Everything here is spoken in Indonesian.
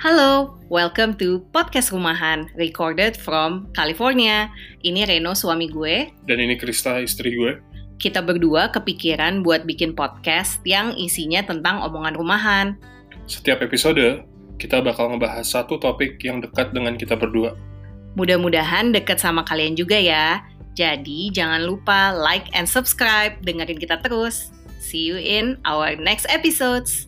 Halo, welcome to Podcast Rumahan, recorded from California. Ini Reno, suami gue. Dan ini Krista, istri gue. Kita berdua kepikiran buat bikin podcast yang isinya tentang omongan rumahan. Setiap episode, kita bakal ngebahas satu topik yang dekat dengan kita berdua. Mudah-mudahan dekat sama kalian juga ya. Jadi jangan lupa like and subscribe, dengerin kita terus. See you in our next episodes.